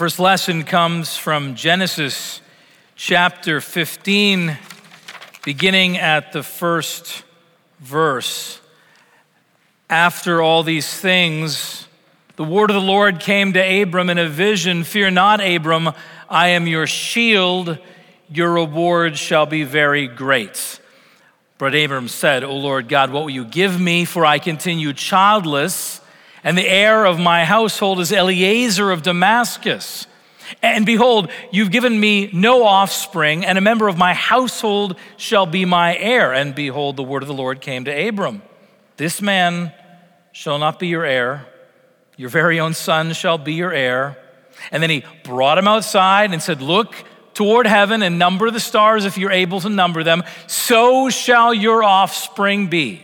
first lesson comes from Genesis chapter 15, beginning at the first verse. After all these things, the word of the Lord came to Abram in a vision Fear not, Abram, I am your shield, your reward shall be very great. But Abram said, O Lord God, what will you give me? For I continue childless, and the heir of my household is Eliezer of Damascus. And behold, you've given me no offspring, and a member of my household shall be my heir. And behold, the word of the Lord came to Abram This man shall not be your heir your very own son shall be your heir. And then he brought him outside and said, Look toward heaven and number the stars if you're able to number them. So shall your offspring be.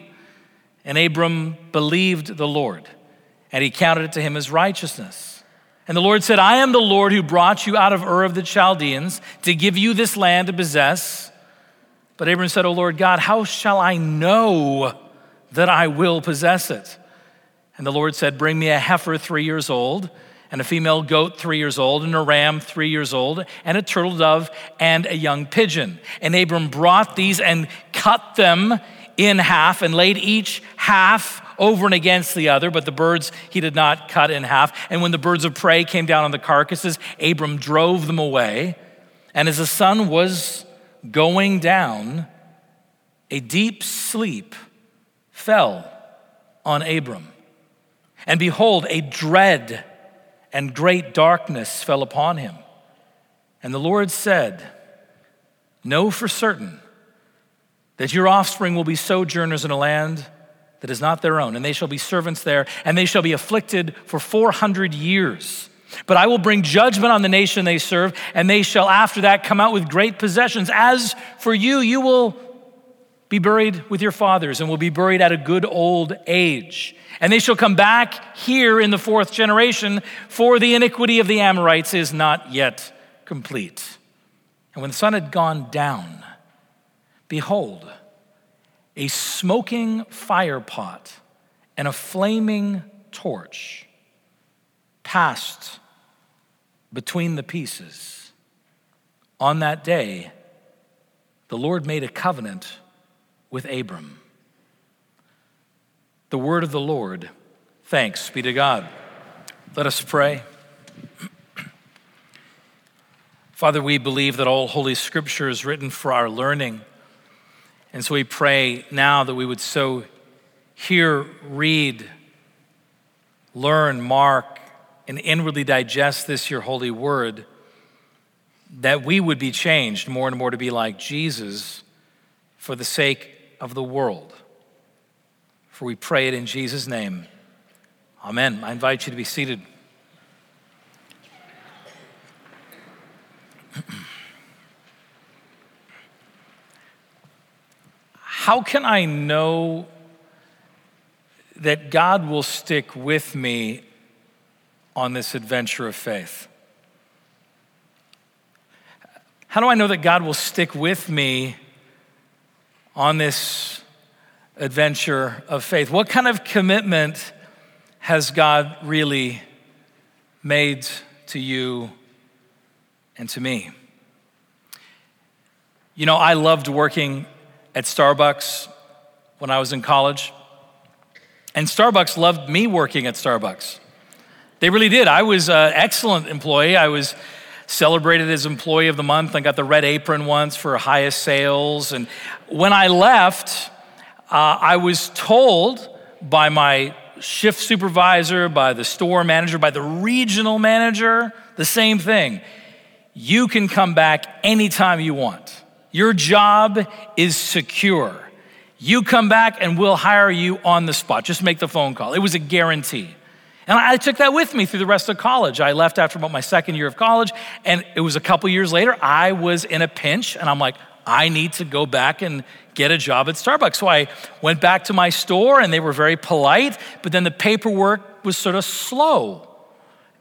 And Abram believed the Lord, and he counted it to him as righteousness. And the Lord said, I am the Lord who brought you out of Ur of the Chaldeans to give you this land to possess. But Abram said, O Lord God, how shall I know that I will possess it? And the Lord said, Bring me a heifer three years old, and a female goat three years old, and a ram three years old, and a turtle dove, and a young pigeon. And Abram brought these and cut them in half, and laid each half over and against the other, but the birds he did not cut in half. And when the birds of prey came down on the carcasses, Abram drove them away. And as the sun was going down, a deep sleep fell on Abram. And behold, a dread and great darkness fell upon him. And the Lord said, Know for certain that your offspring will be sojourners in a land that is not their own, and they shall be servants there, and they shall be afflicted for 400 years. But I will bring judgment on the nation they serve, and they shall after that come out with great possessions. As for you, you will be buried with your fathers, and will be buried at a good old age. And they shall come back here in the fourth generation, for the iniquity of the Amorites is not yet complete. And when the sun had gone down, behold, a smoking firepot and a flaming torch passed between the pieces. On that day, the Lord made a covenant with Abram the word of the Lord. Thanks be to God. Let us pray. Father, we believe that all Holy Scripture is written for our learning. And so we pray now that we would so hear, read, learn, mark, and inwardly digest this, your holy word, that we would be changed more and more to be like Jesus for the sake of the world. For we pray it in Jesus' name. Amen. I invite you to be seated. How can I know that God will stick with me on this adventure of faith? How do I know that God will stick with me on this adventure of faith? What kind of commitment has God really made to you and to me? You know, I loved working at Starbucks when I was in college, and Starbucks loved me working at Starbucks. They really did. I was an excellent employee. I was celebrated as employee of the month. I got the red apron once for highest sales. And when I left, uh, I was told by my shift supervisor, by the store manager, by the regional manager, the same thing. You can come back anytime you want. Your job is secure. You come back and we'll hire you on the spot. Just make the phone call. It was a guarantee. And I took that with me through the rest of college. I left after about my second year of college, and it was a couple years later, I was in a pinch, and I'm like, I need to go back and get a job at Starbucks. So I went back to my store and they were very polite, but then the paperwork was sort of slow.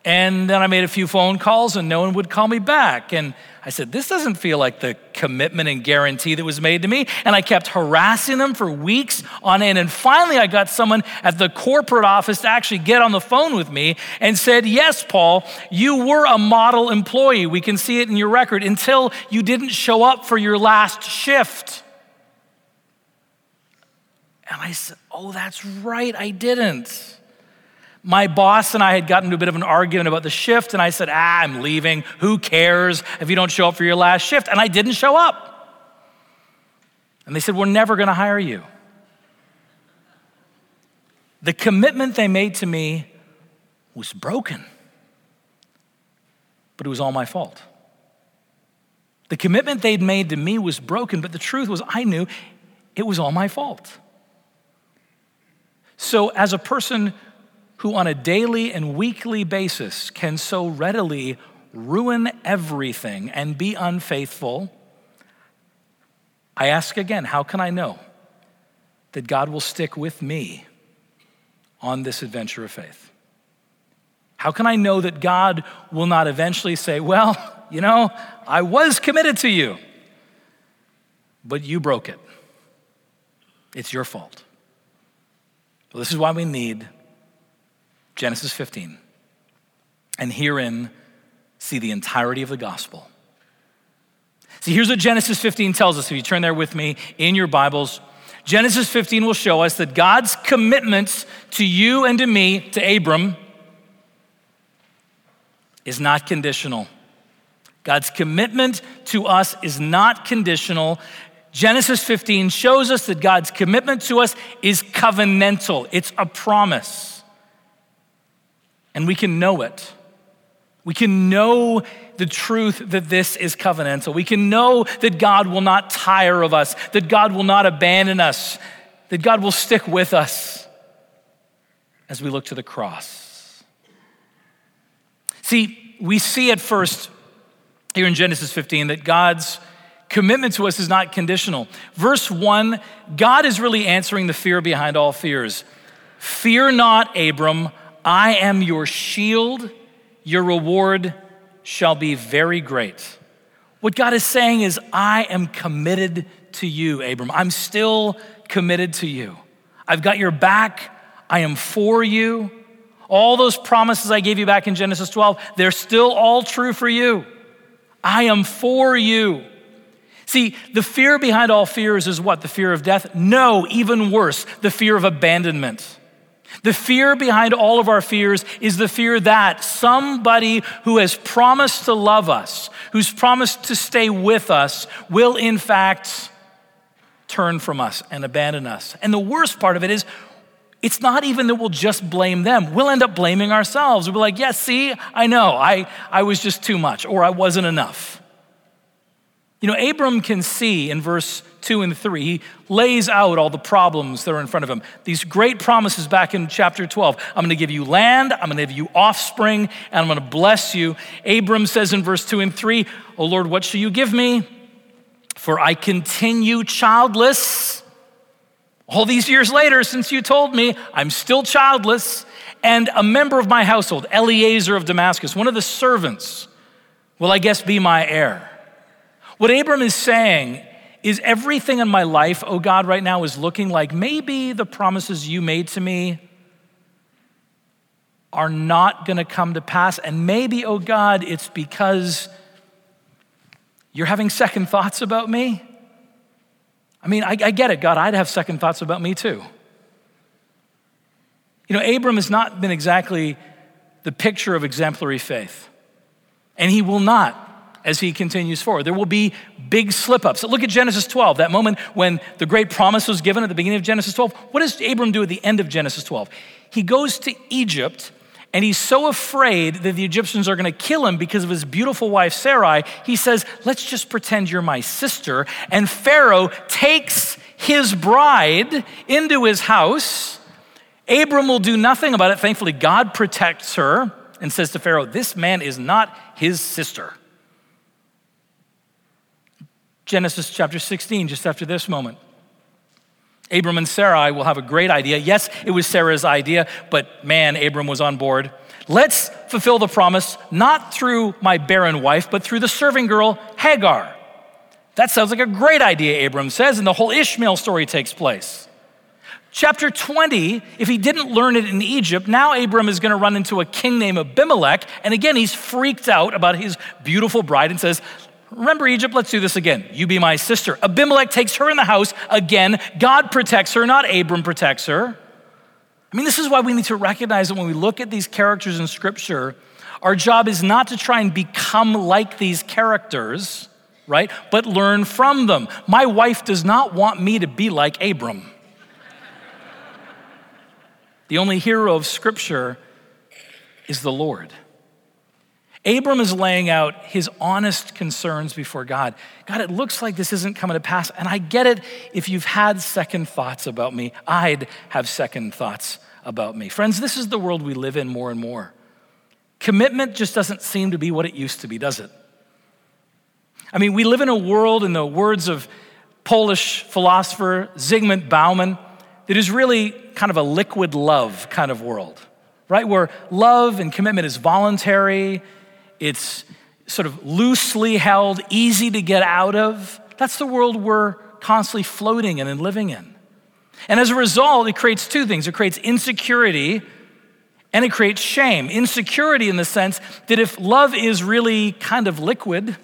And then I made a few phone calls and no one would call me back. And I said, This doesn't feel like the commitment and guarantee that was made to me. And I kept harassing them for weeks on end. And finally, I got someone at the corporate office to actually get on the phone with me and said, Yes, Paul, you were a model employee. We can see it in your record until you didn't show up for your last shift. And I said, Oh, that's right, I didn't my boss and I had gotten into a bit of an argument about the shift, and I said, Ah, I'm leaving. Who cares if you don't show up for your last shift? And I didn't show up. And they said, We're never going to hire you. The commitment they made to me was broken, but it was all my fault. The commitment they'd made to me was broken, but the truth was, I knew it was all my fault. So, as a person who on a daily and weekly basis can so readily ruin everything and be unfaithful, I ask again, how can I know that God will stick with me on this adventure of faith? How can I know that God will not eventually say, Well, you know, I was committed to you, but you broke it? It's your fault. Well, this is why we need Genesis 15. And herein, see the entirety of the gospel. See, here's what Genesis 15 tells us. If you turn there with me in your Bibles, Genesis 15 will show us that God's commitment to you and to me, to Abram, is not conditional. God's commitment to us is not conditional. Genesis 15 shows us that God's commitment to us is covenantal, it's a promise and we can know it. We can know the truth that this is covenantal. We can know that God will not tire of us, that God will not abandon us, that God will stick with us as we look to the cross. See, we see at first here in Genesis 15 that God's commitment to us is not conditional. Verse 1, God is really answering the fear behind all fears. Fear not, Abram. I am your shield, your reward shall be very great. What God is saying is, I am committed to you, Abram. I'm still committed to you. I've got your back. I am for you. All those promises I gave you back in Genesis 12, they're still all true for you. I am for you. See, the fear behind all fears is what? The fear of death? No, even worse, the fear of abandonment. The fear behind all of our fears is the fear that somebody who has promised to love us, who's promised to stay with us, will in fact turn from us and abandon us. And the worst part of it is, it's not even that we'll just blame them. We'll end up blaming ourselves. We'll be like, yes, yeah, see, I know, I, I was just too much, or I wasn't enough. You know, Abram can see in verse 2 and 3, he lays out all the problems that are in front of him. These great promises back in chapter 12 I'm going to give you land, I'm going to give you offspring, and I'm going to bless you. Abram says in verse 2 and 3, Oh Lord, what shall you give me? For I continue childless. All these years later, since you told me, I'm still childless. And a member of my household, Eliezer of Damascus, one of the servants, will I guess be my heir. What Abram is saying is everything in my life, oh God, right now is looking like maybe the promises you made to me are not going to come to pass. And maybe, oh God, it's because you're having second thoughts about me. I mean, I, I get it, God, I'd have second thoughts about me too. You know, Abram has not been exactly the picture of exemplary faith, and he will not as he continues forward. There will be big slip ups. Look at Genesis 12, that moment when the great promise was given at the beginning of Genesis 12. What does Abram do at the end of Genesis 12? He goes to Egypt and he's so afraid that the Egyptians are going to kill him because of his beautiful wife Sarai. He says, Let's just pretend you're my sister. And Pharaoh takes his bride into his house. Abram will do nothing about it. Thankfully, God protects her and says to Pharaoh, This man is not his sister. Genesis chapter 16, just after this moment. Abram and Sarai will have a great idea. Yes, it was Sarah's idea, but man, Abram was on board. Let's fulfill the promise not through my barren wife, but through the serving girl Hagar. That sounds like a great idea, Abram says, and the whole Ishmael story takes place. Chapter 20, if he didn't learn it in Egypt, now Abram is going to run into a king named Abimelech. And again, he's freaked out about his beautiful bride and says, Remember Egypt? Let's do this again. You be my sister. Abimelech takes her in the house again. God protects her, not Abram protects her. I mean, this is why we need to recognize that when we look at these characters in Scripture, our job is not to try and become like these characters, right? But learn from them. My wife does not want me to be like Abram. the only hero of Scripture is the Lord. Abram is laying out his honest concerns before God. God, it looks like this isn't coming to pass. And I get it if you've had second thoughts about me. I'd have second thoughts about me. Friends, this is the world we live in more and more. Commitment just doesn't seem to be what it used to be, does it? I mean, we live in a world, in the words of Polish philosopher Zygmunt Bauman, that is really kind of a liquid love kind of world, right? Where love and commitment is voluntary, it's sort of loosely held, easy to get out of. That's the world we're constantly floating in and living in. And as a result, it creates two things it creates insecurity and it creates shame. Insecurity in the sense that if love is really kind of liquid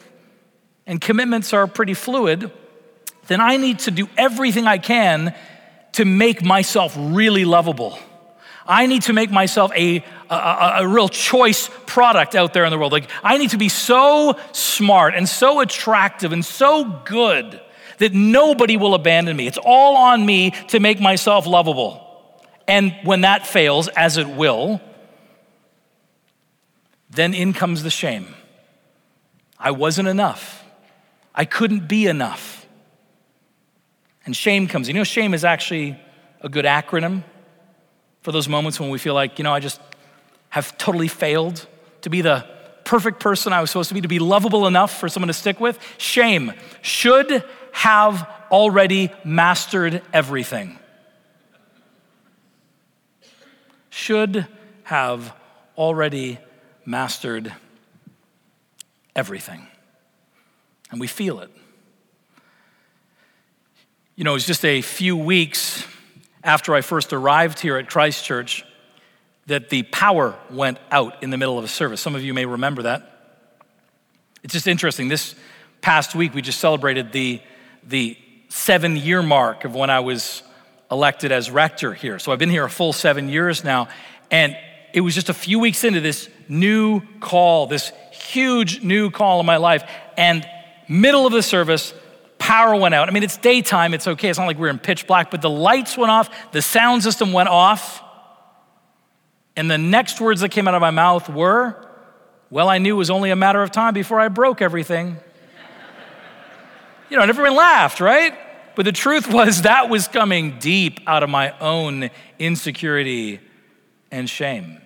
and commitments are pretty fluid, then I need to do everything I can to make myself really lovable. I need to make myself a, a, a, real choice product out there in the world. Like, I need to be so smart and so attractive and so good that nobody will abandon me. It's all on me to make myself lovable. And when that fails, as it will, then in comes the shame. I wasn't enough. I couldn't be enough. And shame comes. You know, shame is actually a good acronym for those moments when we feel like, you know, I just have totally failed to be the perfect person I was supposed to be, to be lovable enough for someone to stick with. Shame should have already mastered everything. Should have already mastered everything. And we feel it. You know, it was just a few weeks after I first arrived here at Christ Church that the power went out in the middle of a service. Some of you may remember that. It's just interesting. This past week, we just celebrated the, the seven year mark of when I was elected as rector here. So I've been here a full seven years now. And it was just a few weeks into this new call, this huge new call in my life. And middle of the service, power went out. I mean, it's daytime, it's okay. It's not like we're in pitch black, but the lights went off, the sound system went off. And the next words that came out of my mouth were, Well, I knew it was only a matter of time before I broke everything. you know, and everyone laughed, right? But the truth was that was coming deep out of my own insecurity and shame.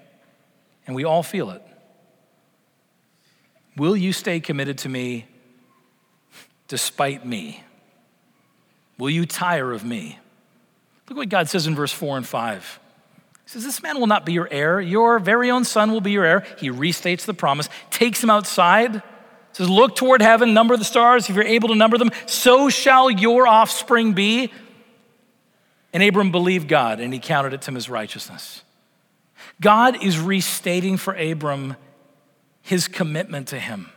And we all feel it. Will you stay committed to me despite me? Will you tire of me? Look what God says in verse 4 and 5. He says, This man will not be your heir. Your very own son will be your heir. He restates the promise, takes him outside, says, Look toward heaven, number the stars. If you're able to number them, so shall your offspring be. And Abram believed God, and he counted it to him as righteousness. God is restating for Abram his commitment to him.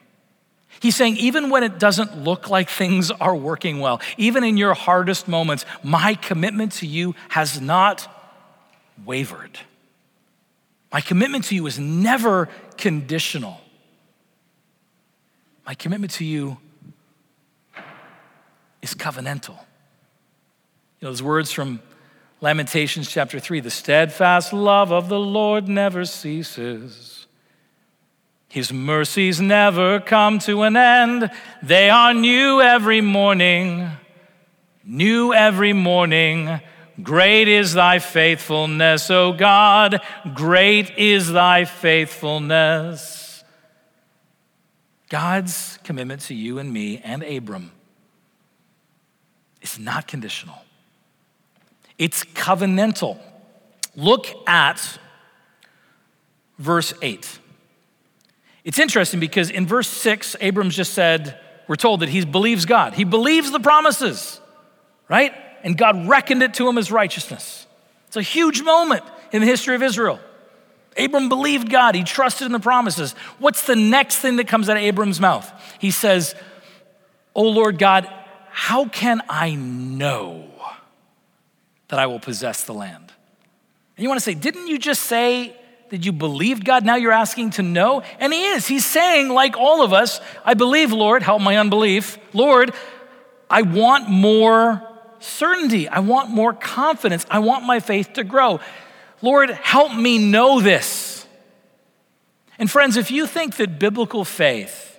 He's saying, even when it doesn't look like things are working well, even in your hardest moments, my commitment to you has not wavered. My commitment to you is never conditional. My commitment to you is covenantal. You know, those words from Lamentations chapter 3 the steadfast love of the Lord never ceases. His mercies never come to an end. They are new every morning. New every morning. Great is thy faithfulness, O God. Great is thy faithfulness. God's commitment to you and me and Abram is not conditional, it's covenantal. Look at verse 8. It's interesting because in verse six, Abram's just said, we're told that he believes God. He believes the promises, right? And God reckoned it to him as righteousness. It's a huge moment in the history of Israel. Abram believed God, he trusted in the promises. What's the next thing that comes out of Abram's mouth? He says, Oh Lord God, how can I know that I will possess the land? And you want to say, didn't you just say that you believed God? Now you're asking to know? And he is. He's saying, like all of us, I believe, Lord, help my unbelief. Lord, I want more certainty. I want more confidence. I want my faith to grow. Lord, help me know this. And friends, if you think that biblical faith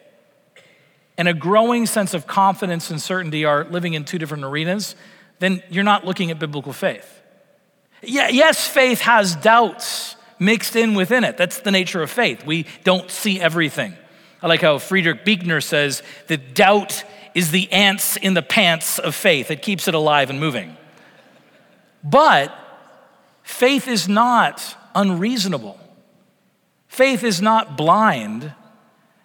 and a growing sense of confidence and certainty are living in two different arenas, then you're not looking at biblical faith. Yeah, yes, faith has doubts mixed in within it. That's the nature of faith. We don't see everything. I like how Frederick Buechner says that doubt is the ants in the pants of faith. It keeps it alive and moving. But faith is not unreasonable. Faith is not blind.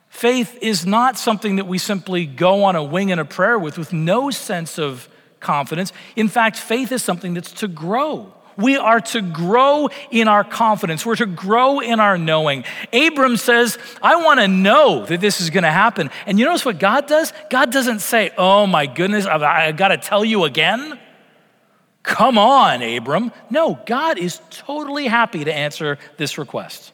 Faith is not something that we simply go on a wing and a prayer with, with no sense of confidence. In fact, faith is something that's to grow. We are to grow in our confidence. We're to grow in our knowing. Abram says, I want to know that this is going to happen. And you notice what God does? God doesn't say, Oh my goodness, I, I got to tell you again. Come on, Abram. No, God is totally happy to answer this request.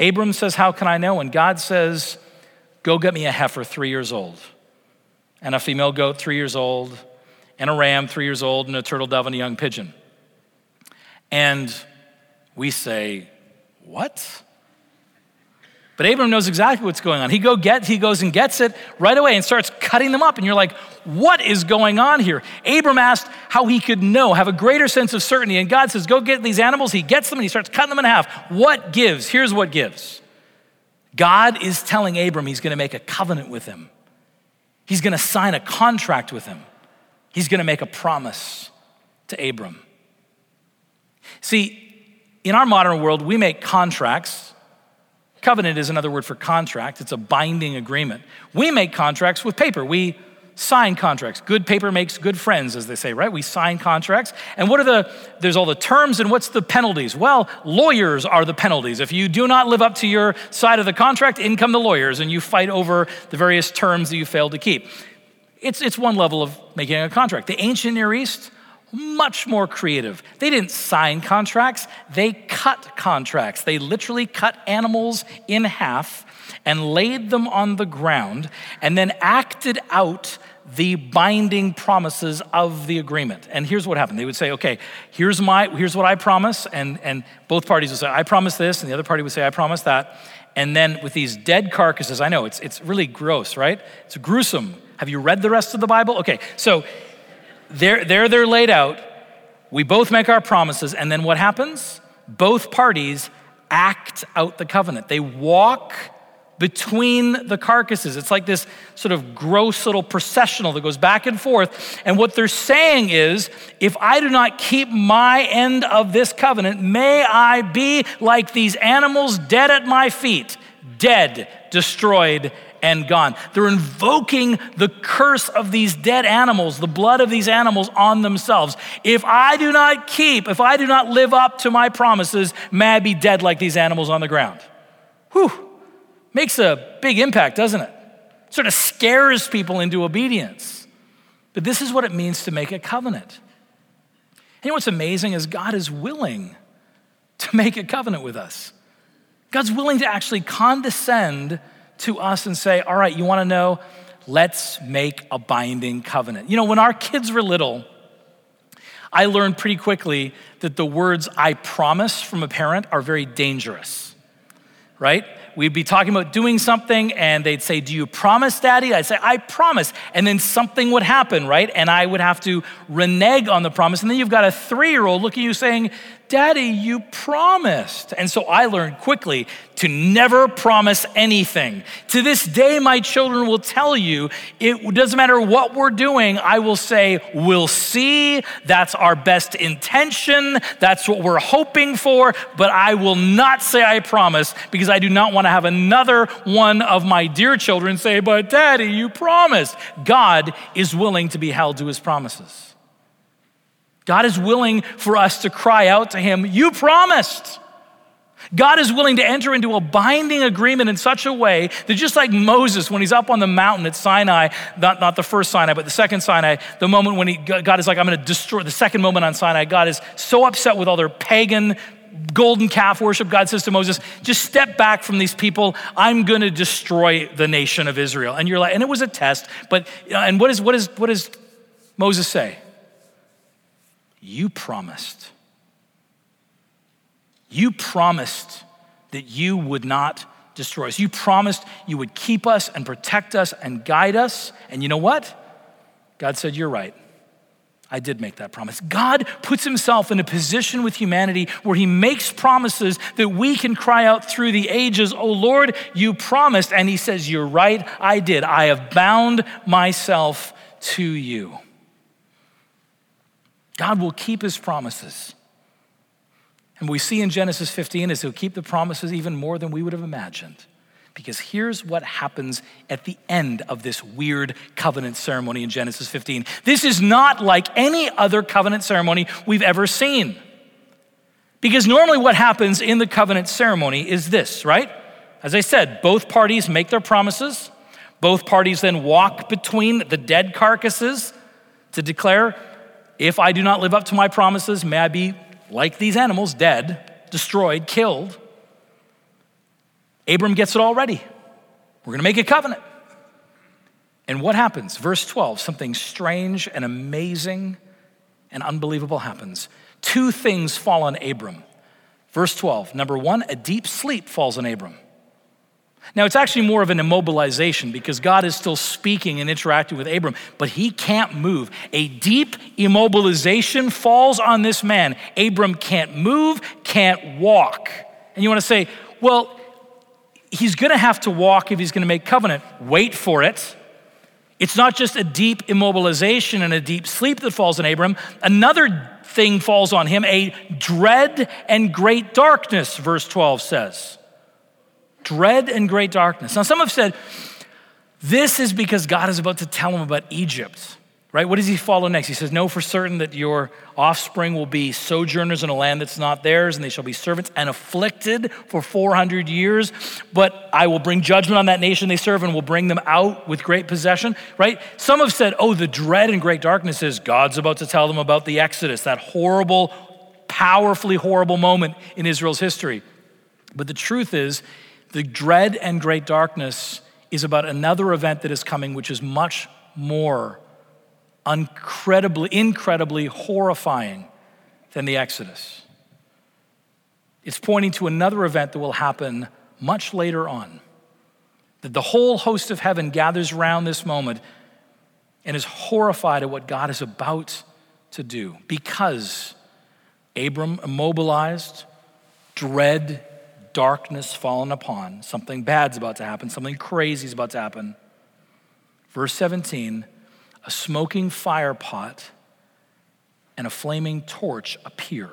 Abram says, How can I know? And God says, Go get me a heifer three years old, and a female goat three years old and a ram three years old and a turtle dove and a young pigeon. And we say, What? But Abram knows exactly what's going on. He, go get, he goes and gets it right away and starts cutting them up. And you're like, what is going on here? Abram asked how he could know, have a greater sense of certainty. And God says, go get these animals. He gets them and he starts cutting them in half. What gives? Here's what gives God is telling Abram he's going to make a covenant with him, he's going to sign a contract with him. He's going to make a promise to Abram. See, in our modern world, we make contracts. Covenant is another word for contract, it's a binding agreement. We make contracts with paper. We sign contracts. Good paper makes good friends, as they say, right? We sign contracts. And what are the, there's all the terms and what's the penalties? Well, lawyers are the penalties. If you do not live up to your side of the contract, in come the lawyers and you fight over the various terms that you failed to keep. It's, it's one level of making a contract. The ancient Near East, much more creative. They didn't sign contracts, they cut contracts. They literally cut animals in half and laid them on the ground and then acted out the binding promises of the agreement. And here's what happened. They would say, okay, here's my here's what I promise, and, and both parties would say, I promise this, and the other party would say, I promise that. And then with these dead carcasses, I know it's it's really gross, right? It's gruesome have you read the rest of the Bible? Okay, so there, there they're laid out. We both make our promises, and then what happens? Both parties act out the covenant. They walk between the carcasses. It's like this sort of gross little processional that goes back and forth. And what they're saying is if I do not keep my end of this covenant, may I be like these animals dead at my feet, dead, destroyed, and gone. They're invoking the curse of these dead animals, the blood of these animals on themselves. If I do not keep, if I do not live up to my promises, may I be dead like these animals on the ground. Whew. Makes a big impact, doesn't it? Sort of scares people into obedience. But this is what it means to make a covenant. And you know what's amazing is God is willing to make a covenant with us. God's willing to actually condescend to us and say, All right, you want to know? Let's make a binding covenant. You know, when our kids were little, I learned pretty quickly that the words I promise from a parent are very dangerous, right? We'd be talking about doing something and they'd say, Do you promise, Daddy? I'd say, I promise. And then something would happen, right? And I would have to renege on the promise. And then you've got a three year old looking at you saying, Daddy, you promised. And so I learned quickly to never promise anything. To this day, my children will tell you it doesn't matter what we're doing, I will say, We'll see. That's our best intention. That's what we're hoping for. But I will not say I promise because I do not want to have another one of my dear children say, But Daddy, you promised. God is willing to be held to his promises. God is willing for us to cry out to Him, You promised. God is willing to enter into a binding agreement in such a way that just like Moses, when he's up on the mountain at Sinai, not, not the first Sinai, but the second Sinai, the moment when he, God is like, I'm going to destroy, the second moment on Sinai, God is so upset with all their pagan golden calf worship. God says to Moses, just step back from these people. I'm going to destroy the nation of Israel. And you're like, and it was a test, but, uh, and what, is, what, is, what does Moses say? You promised. You promised that you would not destroy us. You promised you would keep us and protect us and guide us. And you know what? God said, You're right. I did make that promise. God puts himself in a position with humanity where he makes promises that we can cry out through the ages, Oh Lord, you promised. And he says, You're right, I did. I have bound myself to you. God will keep his promises. And we see in Genesis 15 is he'll keep the promises even more than we would have imagined. Because here's what happens at the end of this weird covenant ceremony in Genesis 15. This is not like any other covenant ceremony we've ever seen. Because normally what happens in the covenant ceremony is this, right? As I said, both parties make their promises. Both parties then walk between the dead carcasses to declare if I do not live up to my promises, may I be like these animals, dead, destroyed, killed. Abram gets it all ready. We're going to make a covenant. And what happens? Verse 12 something strange and amazing and unbelievable happens. Two things fall on Abram. Verse 12 number one, a deep sleep falls on Abram. Now, it's actually more of an immobilization because God is still speaking and interacting with Abram, but he can't move. A deep immobilization falls on this man. Abram can't move, can't walk. And you want to say, well, he's going to have to walk if he's going to make covenant. Wait for it. It's not just a deep immobilization and a deep sleep that falls on Abram. Another thing falls on him a dread and great darkness, verse 12 says dread and great darkness. Now, some have said this is because God is about to tell him about Egypt, right? What does he follow next? He says, Know for certain that your offspring will be sojourners in a land that's not theirs, and they shall be servants and afflicted for 400 years. But I will bring judgment on that nation they serve and will bring them out with great possession, right? Some have said, Oh, the dread and great darkness is God's about to tell them about the Exodus, that horrible, powerfully horrible moment in Israel's history. But the truth is, the dread and great darkness is about another event that is coming, which is much more incredibly, incredibly horrifying than the Exodus. It's pointing to another event that will happen much later on. That the whole host of heaven gathers around this moment and is horrified at what God is about to do because Abram immobilized, dread darkness fallen upon, something bad's about to happen, something crazy is about to happen. Verse 17 a smoking fire pot and a flaming torch appear.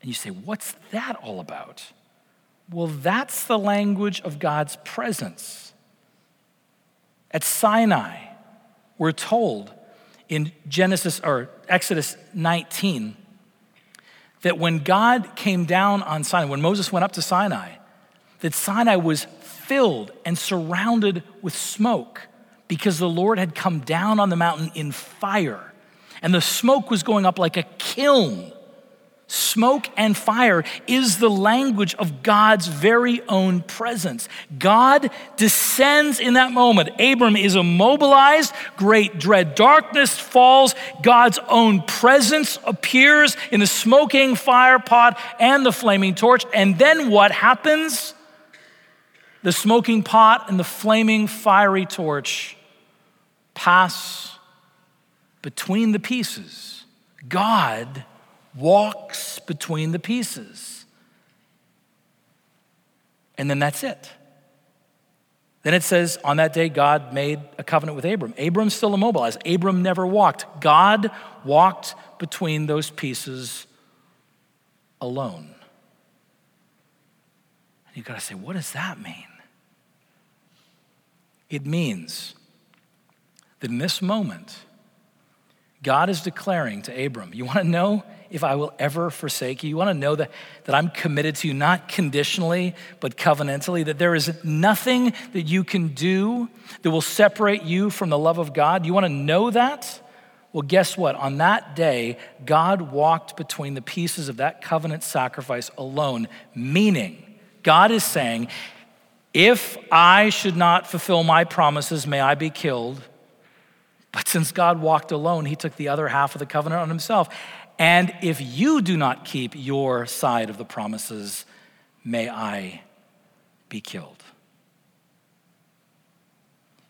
And you say, What's that all about? Well, that's the language of God's presence. At Sinai, we're told in Genesis or Exodus 19 that when God came down on Sinai, when Moses went up to Sinai, that Sinai was filled and surrounded with smoke because the Lord had come down on the mountain in fire. And the smoke was going up like a kiln Smoke and fire is the language of God's very own presence. God descends in that moment. Abram is immobilized, great dread darkness falls, God's own presence appears in the smoking fire pot and the flaming torch. And then what happens? The smoking pot and the flaming fiery torch pass between the pieces. God walks between the pieces. And then that's it. Then it says, on that day, God made a covenant with Abram. Abram's still immobilized. Abram never walked. God walked between those pieces alone. And you've got to say, what does that mean? It means that in this moment, God is declaring to Abram, You want to know if I will ever forsake you? You want to know that, that I'm committed to you, not conditionally, but covenantally, that there is nothing that you can do that will separate you from the love of God? You want to know that? Well, guess what? On that day, God walked between the pieces of that covenant sacrifice alone, meaning, God is saying, if I should not fulfill my promises, may I be killed. But since God walked alone, he took the other half of the covenant on himself. And if you do not keep your side of the promises, may I be killed.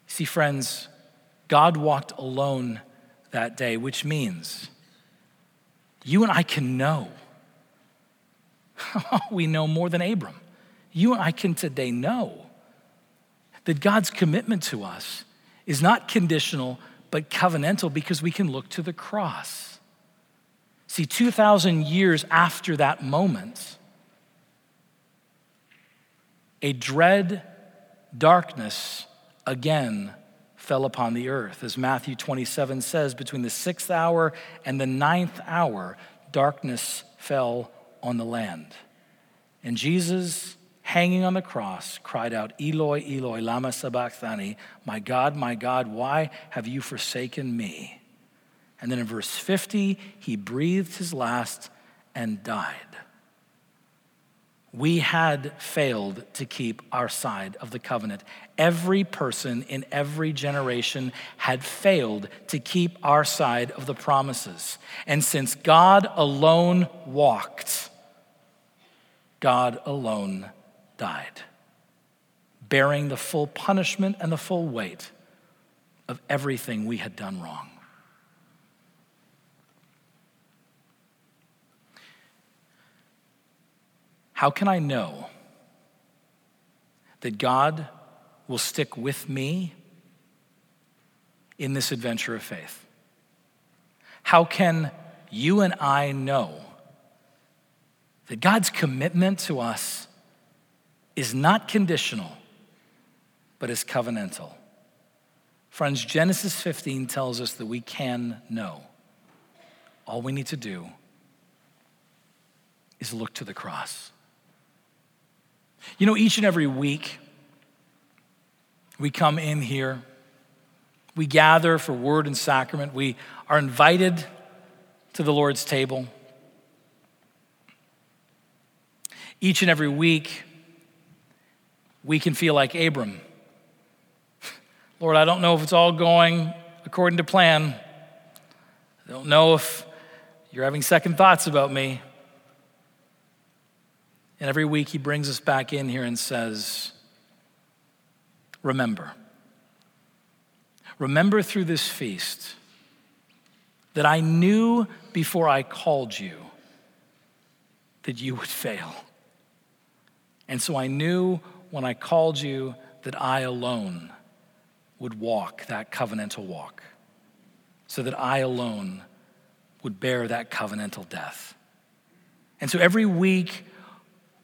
See, friends, God walked alone that day, which means you and I can know. we know more than Abram. You and I can today know that God's commitment to us is not conditional but covenantal because we can look to the cross. See, 2,000 years after that moment, a dread darkness again fell upon the earth. As Matthew 27 says, between the sixth hour and the ninth hour, darkness fell on the land. And Jesus hanging on the cross, cried out, Eloi, Eloi, Lama Sabachthani, my God, my God, why have you forsaken me? And then in verse 50, he breathed his last and died. We had failed to keep our side of the covenant. Every person in every generation had failed to keep our side of the promises. And since God alone walked, God alone died, bearing the full punishment and the full weight of everything we had done wrong. How can I know that God will stick with me in this adventure of faith? How can you and I know that God's commitment to us is not conditional, but is covenantal. Friends, Genesis 15 tells us that we can know. All we need to do is look to the cross. You know, each and every week, we come in here, we gather for word and sacrament, we are invited to the Lord's table. Each and every week, we can feel like Abram. Lord, I don't know if it's all going according to plan. I don't know if you're having second thoughts about me. And every week he brings us back in here and says, Remember. Remember through this feast that I knew before I called you that you would fail. And so I knew when I called you that I alone would walk that covenantal walk, so that I alone would bear that covenantal death. And so every week,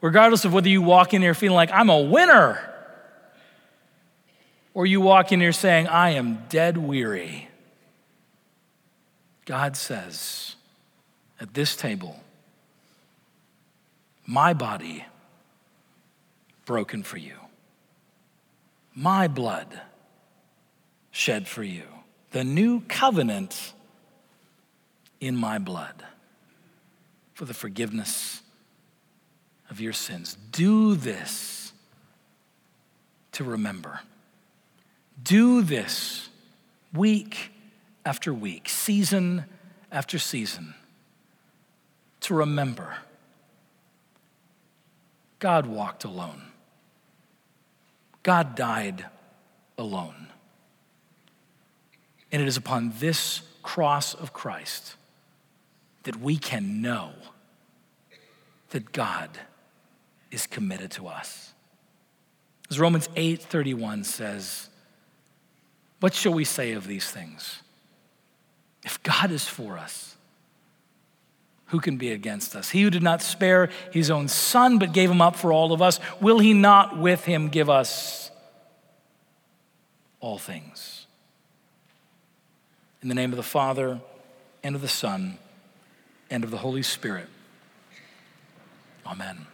regardless of whether you walk in here feeling like I'm a winner, or you walk in here saying, I am dead weary, God says at this table, my body broken for you. My blood shed for you. The new covenant in my blood for the forgiveness of your sins. Do this to remember. Do this week after week, season after season, to remember God walked alone. God died alone. And it is upon this cross of Christ that we can know that God is committed to us. As Romans 8:31 says, what shall we say of these things? If God is for us, who can be against us? He who did not spare his own son, but gave him up for all of us, will he not with him give us all things? In the name of the Father, and of the Son, and of the Holy Spirit. Amen.